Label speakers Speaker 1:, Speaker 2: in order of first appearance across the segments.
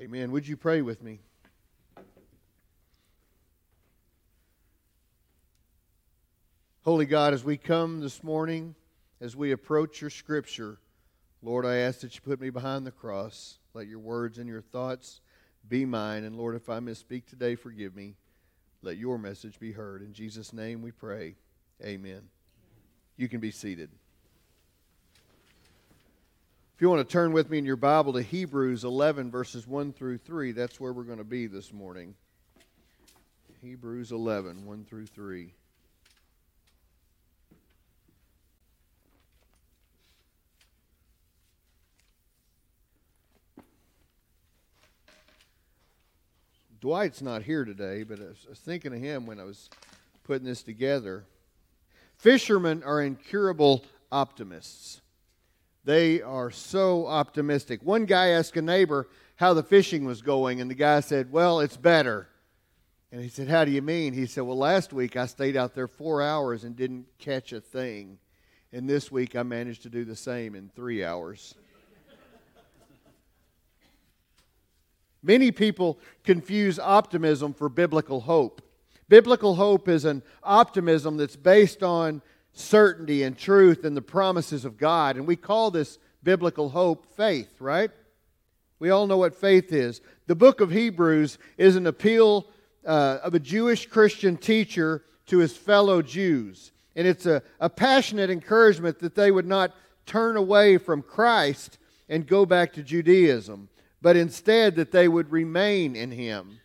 Speaker 1: Amen. Would you pray with me? Holy God, as we come this morning, as we approach your scripture, Lord, I ask that you put me behind the cross. Let your words and your thoughts be mine. And Lord, if I misspeak today, forgive me. Let your message be heard. In Jesus' name we pray. Amen. You can be seated. You want to turn with me in your Bible to Hebrews 11, verses 1 through 3, that's where we're going to be this morning. Hebrews 11, 1 through 3. Dwight's not here today, but I was thinking of him when I was putting this together. Fishermen are incurable optimists. They are so optimistic. One guy asked a neighbor how the fishing was going, and the guy said, Well, it's better. And he said, How do you mean? He said, Well, last week I stayed out there four hours and didn't catch a thing. And this week I managed to do the same in three hours. Many people confuse optimism for biblical hope. Biblical hope is an optimism that's based on certainty and truth and the promises of God. And we call this biblical hope faith, right? We all know what faith is. The book of Hebrews is an appeal uh, of a Jewish Christian teacher to his fellow Jews. And it's a, a passionate encouragement that they would not turn away from Christ and go back to Judaism but instead that they would remain in him.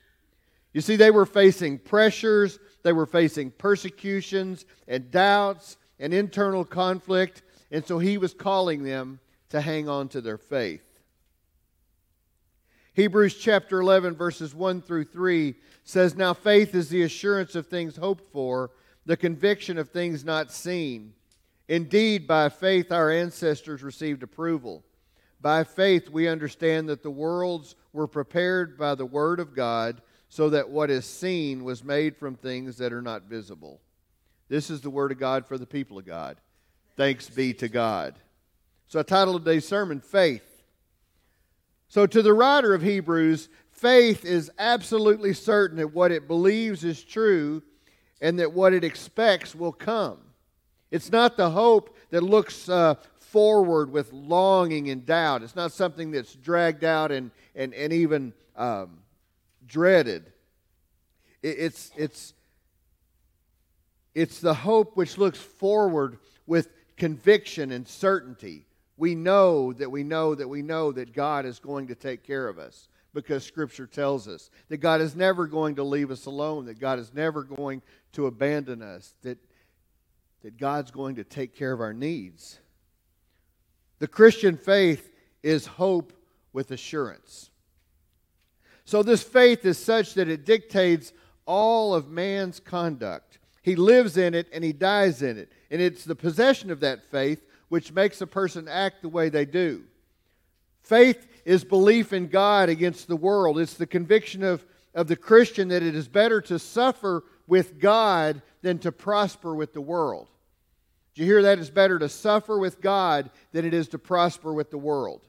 Speaker 1: You see, they were facing pressures, they were facing persecutions and doubts and internal conflict, and so he was calling them to hang on to their faith. Hebrews chapter 11, verses 1 through 3 says, Now faith is the assurance of things hoped for, the conviction of things not seen. Indeed, by faith our ancestors received approval. By faith, we understand that the worlds were prepared by the Word of God, so that what is seen was made from things that are not visible. This is the Word of God for the people of God. Thanks be to God. So I titled today's sermon, Faith. So, to the writer of Hebrews, faith is absolutely certain that what it believes is true and that what it expects will come. It's not the hope that looks uh, forward with longing and doubt. It's not something that's dragged out and, and, and even um, dreaded. It's, it's, it's the hope which looks forward with conviction and certainty. We know that we know that we know that God is going to take care of us because Scripture tells us that God is never going to leave us alone, that God is never going to abandon us, that, that God's going to take care of our needs. The Christian faith is hope with assurance. So, this faith is such that it dictates all of man's conduct. He lives in it and he dies in it. And it's the possession of that faith which makes a person act the way they do. Faith is belief in God against the world. It's the conviction of, of the Christian that it is better to suffer with God than to prosper with the world. Do you hear that? It's better to suffer with God than it is to prosper with the world.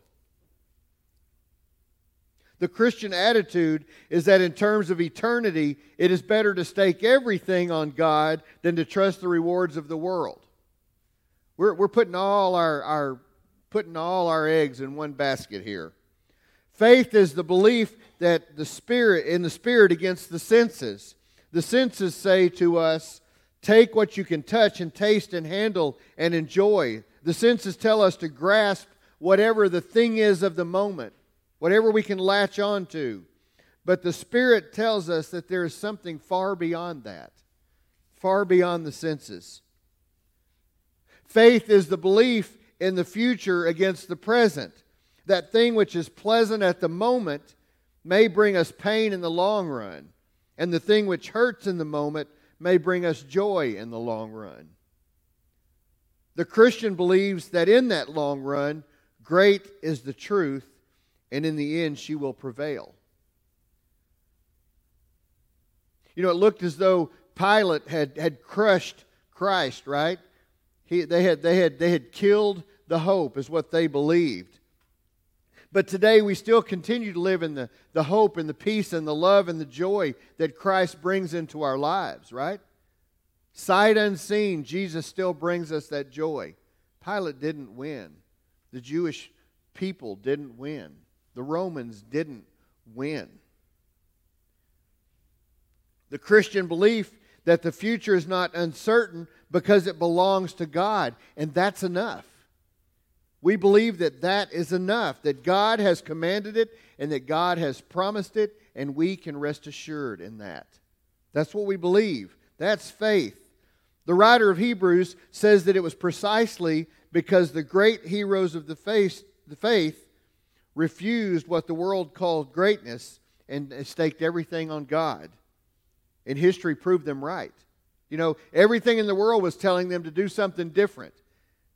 Speaker 1: The Christian attitude is that in terms of eternity, it is better to stake everything on God than to trust the rewards of the world. We're, we're putting, all our, our, putting all our eggs in one basket here. Faith is the belief that the spirit in the spirit against the senses. The senses say to us, Take what you can touch and taste and handle and enjoy. The senses tell us to grasp whatever the thing is of the moment, whatever we can latch on to. But the Spirit tells us that there is something far beyond that, far beyond the senses. Faith is the belief in the future against the present. That thing which is pleasant at the moment may bring us pain in the long run, and the thing which hurts in the moment may bring us joy in the long run. The Christian believes that in that long run, great is the truth, and in the end, she will prevail. You know, it looked as though Pilate had, had crushed Christ, right? He, they, had, they, had, they had killed the hope, is what they believed. But today we still continue to live in the, the hope and the peace and the love and the joy that Christ brings into our lives, right? Sight unseen, Jesus still brings us that joy. Pilate didn't win. The Jewish people didn't win. The Romans didn't win. The Christian belief that the future is not uncertain because it belongs to God, and that's enough. We believe that that is enough, that God has commanded it and that God has promised it, and we can rest assured in that. That's what we believe. That's faith. The writer of Hebrews says that it was precisely because the great heroes of the faith, the faith refused what the world called greatness and staked everything on God. And history proved them right. You know, everything in the world was telling them to do something different.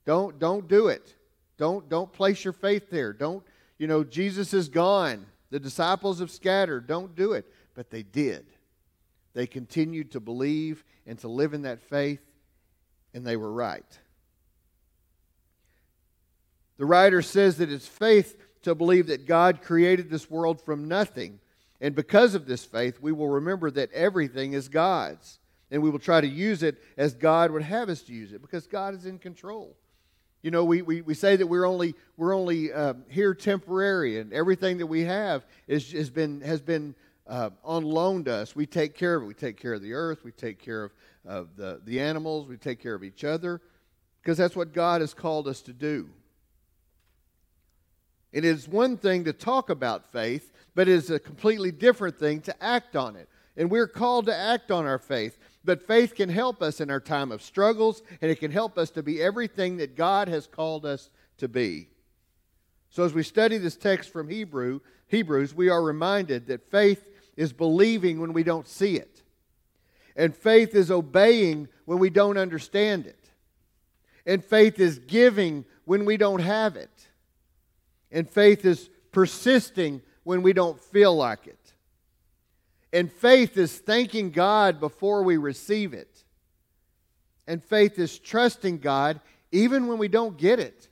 Speaker 1: Don't, don't do it. Don't, don't place your faith there. Don't, you know, Jesus is gone. The disciples have scattered. Don't do it. But they did. They continued to believe and to live in that faith, and they were right. The writer says that it's faith to believe that God created this world from nothing. And because of this faith, we will remember that everything is God's. And we will try to use it as God would have us to use it because God is in control. You know, we, we, we say that we're only, we're only uh, here temporary, and everything that we have is, has been, has been uh, on loan to us. We take care of it. We take care of the earth. We take care of, of the, the animals. We take care of each other because that's what God has called us to do. It is one thing to talk about faith, but it is a completely different thing to act on it. And we're called to act on our faith. But faith can help us in our time of struggles, and it can help us to be everything that God has called us to be. So as we study this text from Hebrew, Hebrews, we are reminded that faith is believing when we don't see it. And faith is obeying when we don't understand it. And faith is giving when we don't have it. And faith is persisting when we don't feel like it. And faith is thanking God before we receive it. And faith is trusting God even when we don't get it.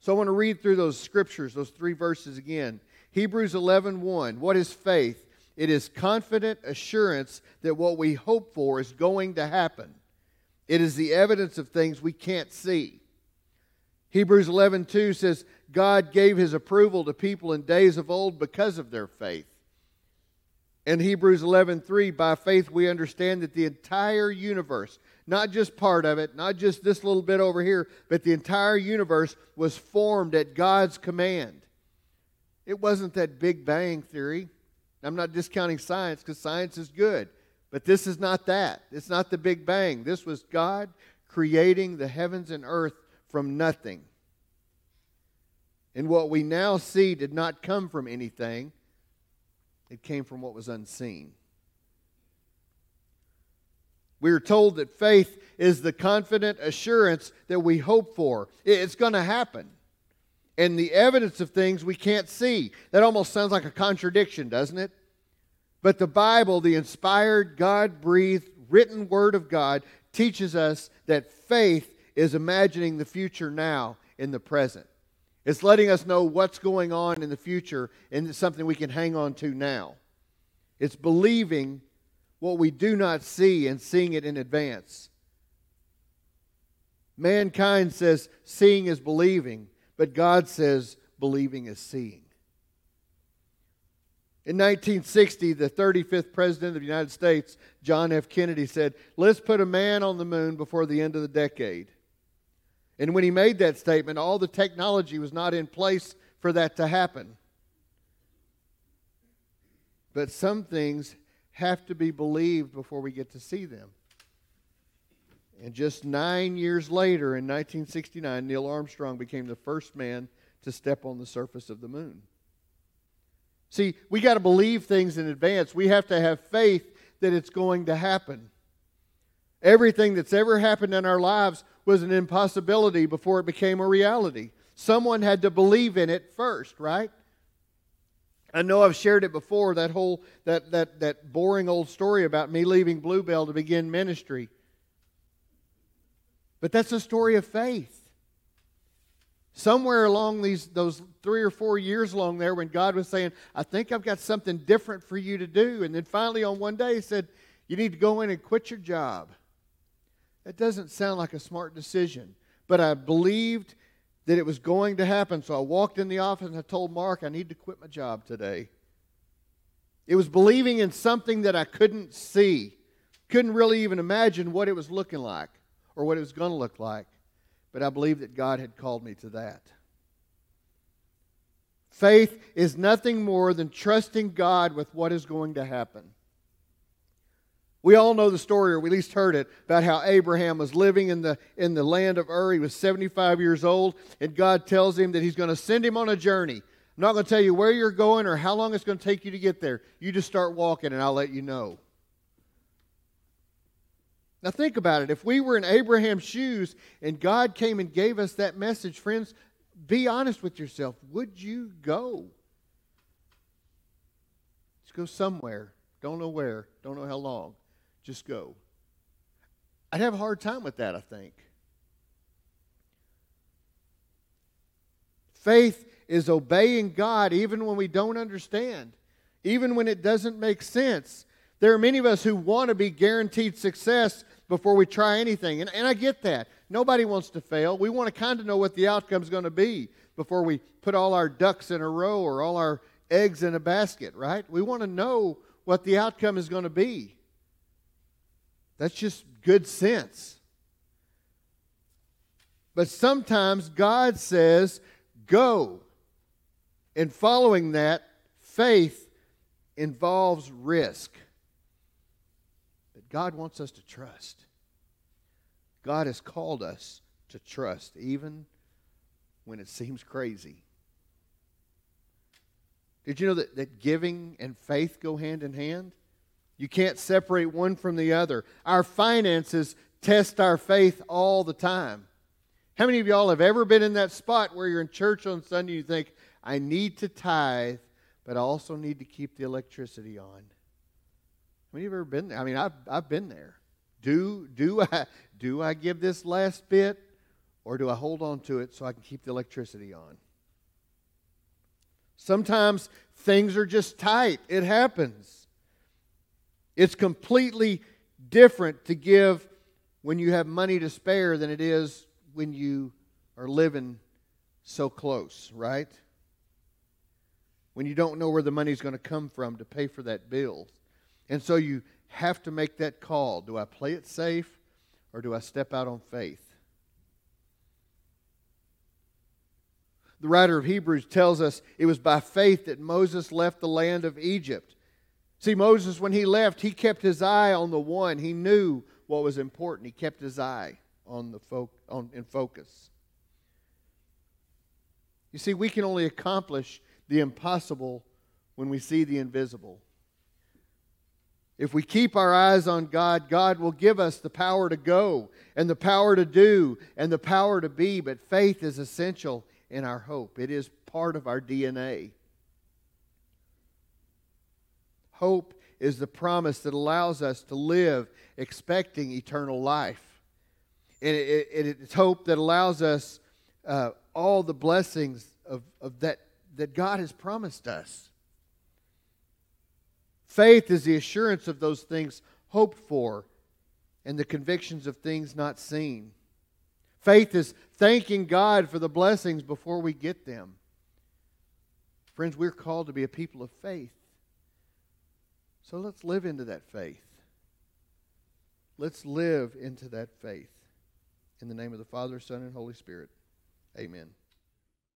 Speaker 1: So I want to read through those scriptures, those three verses again. Hebrews 11 1. What is faith? It is confident assurance that what we hope for is going to happen. It is the evidence of things we can't see. Hebrews 11 2 says, God gave his approval to people in days of old because of their faith. In Hebrews 11:3, by faith we understand that the entire universe, not just part of it, not just this little bit over here, but the entire universe was formed at God's command. It wasn't that Big Bang theory. I'm not discounting science because science is good, but this is not that. It's not the Big Bang. This was God creating the heavens and earth from nothing. And what we now see did not come from anything it came from what was unseen. We are told that faith is the confident assurance that we hope for. It's going to happen. And the evidence of things we can't see. That almost sounds like a contradiction, doesn't it? But the Bible, the inspired, God breathed, written Word of God, teaches us that faith is imagining the future now in the present. It's letting us know what's going on in the future and it's something we can hang on to now. It's believing what we do not see and seeing it in advance. Mankind says seeing is believing, but God says believing is seeing. In 1960, the 35th President of the United States, John F. Kennedy, said, Let's put a man on the moon before the end of the decade. And when he made that statement, all the technology was not in place for that to happen. But some things have to be believed before we get to see them. And just nine years later, in 1969, Neil Armstrong became the first man to step on the surface of the moon. See, we got to believe things in advance. We have to have faith that it's going to happen. Everything that's ever happened in our lives was an impossibility before it became a reality. Someone had to believe in it first, right? I know I've shared it before, that whole that that that boring old story about me leaving Bluebell to begin ministry. But that's a story of faith. Somewhere along these those three or four years along there when God was saying, I think I've got something different for you to do. And then finally on one day he said, You need to go in and quit your job. That doesn't sound like a smart decision. But I believed that it was going to happen. So I walked in the office and I told Mark, I need to quit my job today. It was believing in something that I couldn't see, couldn't really even imagine what it was looking like or what it was going to look like. But I believed that God had called me to that. Faith is nothing more than trusting God with what is going to happen. We all know the story, or we at least heard it, about how Abraham was living in the, in the land of Ur. He was 75 years old, and God tells him that he's going to send him on a journey. I'm not going to tell you where you're going or how long it's going to take you to get there. You just start walking, and I'll let you know. Now, think about it. If we were in Abraham's shoes and God came and gave us that message, friends, be honest with yourself. Would you go? Just go somewhere. Don't know where. Don't know how long. Just go. I'd have a hard time with that, I think. Faith is obeying God even when we don't understand, even when it doesn't make sense. There are many of us who want to be guaranteed success before we try anything. And, and I get that. Nobody wants to fail. We want to kind of know what the outcome is going to be before we put all our ducks in a row or all our eggs in a basket, right? We want to know what the outcome is going to be. That's just good sense. But sometimes God says, go. And following that, faith involves risk. But God wants us to trust. God has called us to trust, even when it seems crazy. Did you know that, that giving and faith go hand in hand? You can't separate one from the other. Our finances test our faith all the time. How many of y'all have ever been in that spot where you're in church on Sunday and you think, I need to tithe, but I also need to keep the electricity on? How many of you ever been there? I mean, I've, I've been there. Do, do, I, do I give this last bit or do I hold on to it so I can keep the electricity on? Sometimes things are just tight. It happens. It's completely different to give when you have money to spare than it is when you are living so close, right? When you don't know where the money's going to come from to pay for that bill. And so you have to make that call. Do I play it safe or do I step out on faith? The writer of Hebrews tells us it was by faith that Moses left the land of Egypt See, Moses, when he left, he kept his eye on the one. He knew what was important. He kept his eye on the fo- on, in focus. You see, we can only accomplish the impossible when we see the invisible. If we keep our eyes on God, God will give us the power to go and the power to do and the power to be. But faith is essential in our hope, it is part of our DNA. Hope is the promise that allows us to live expecting eternal life. And it, it, it's hope that allows us uh, all the blessings of, of that, that God has promised us. Faith is the assurance of those things hoped for and the convictions of things not seen. Faith is thanking God for the blessings before we get them. Friends, we're called to be a people of faith. So let's live into that faith. Let's live into that faith. In the name of the Father, Son, and Holy Spirit. Amen.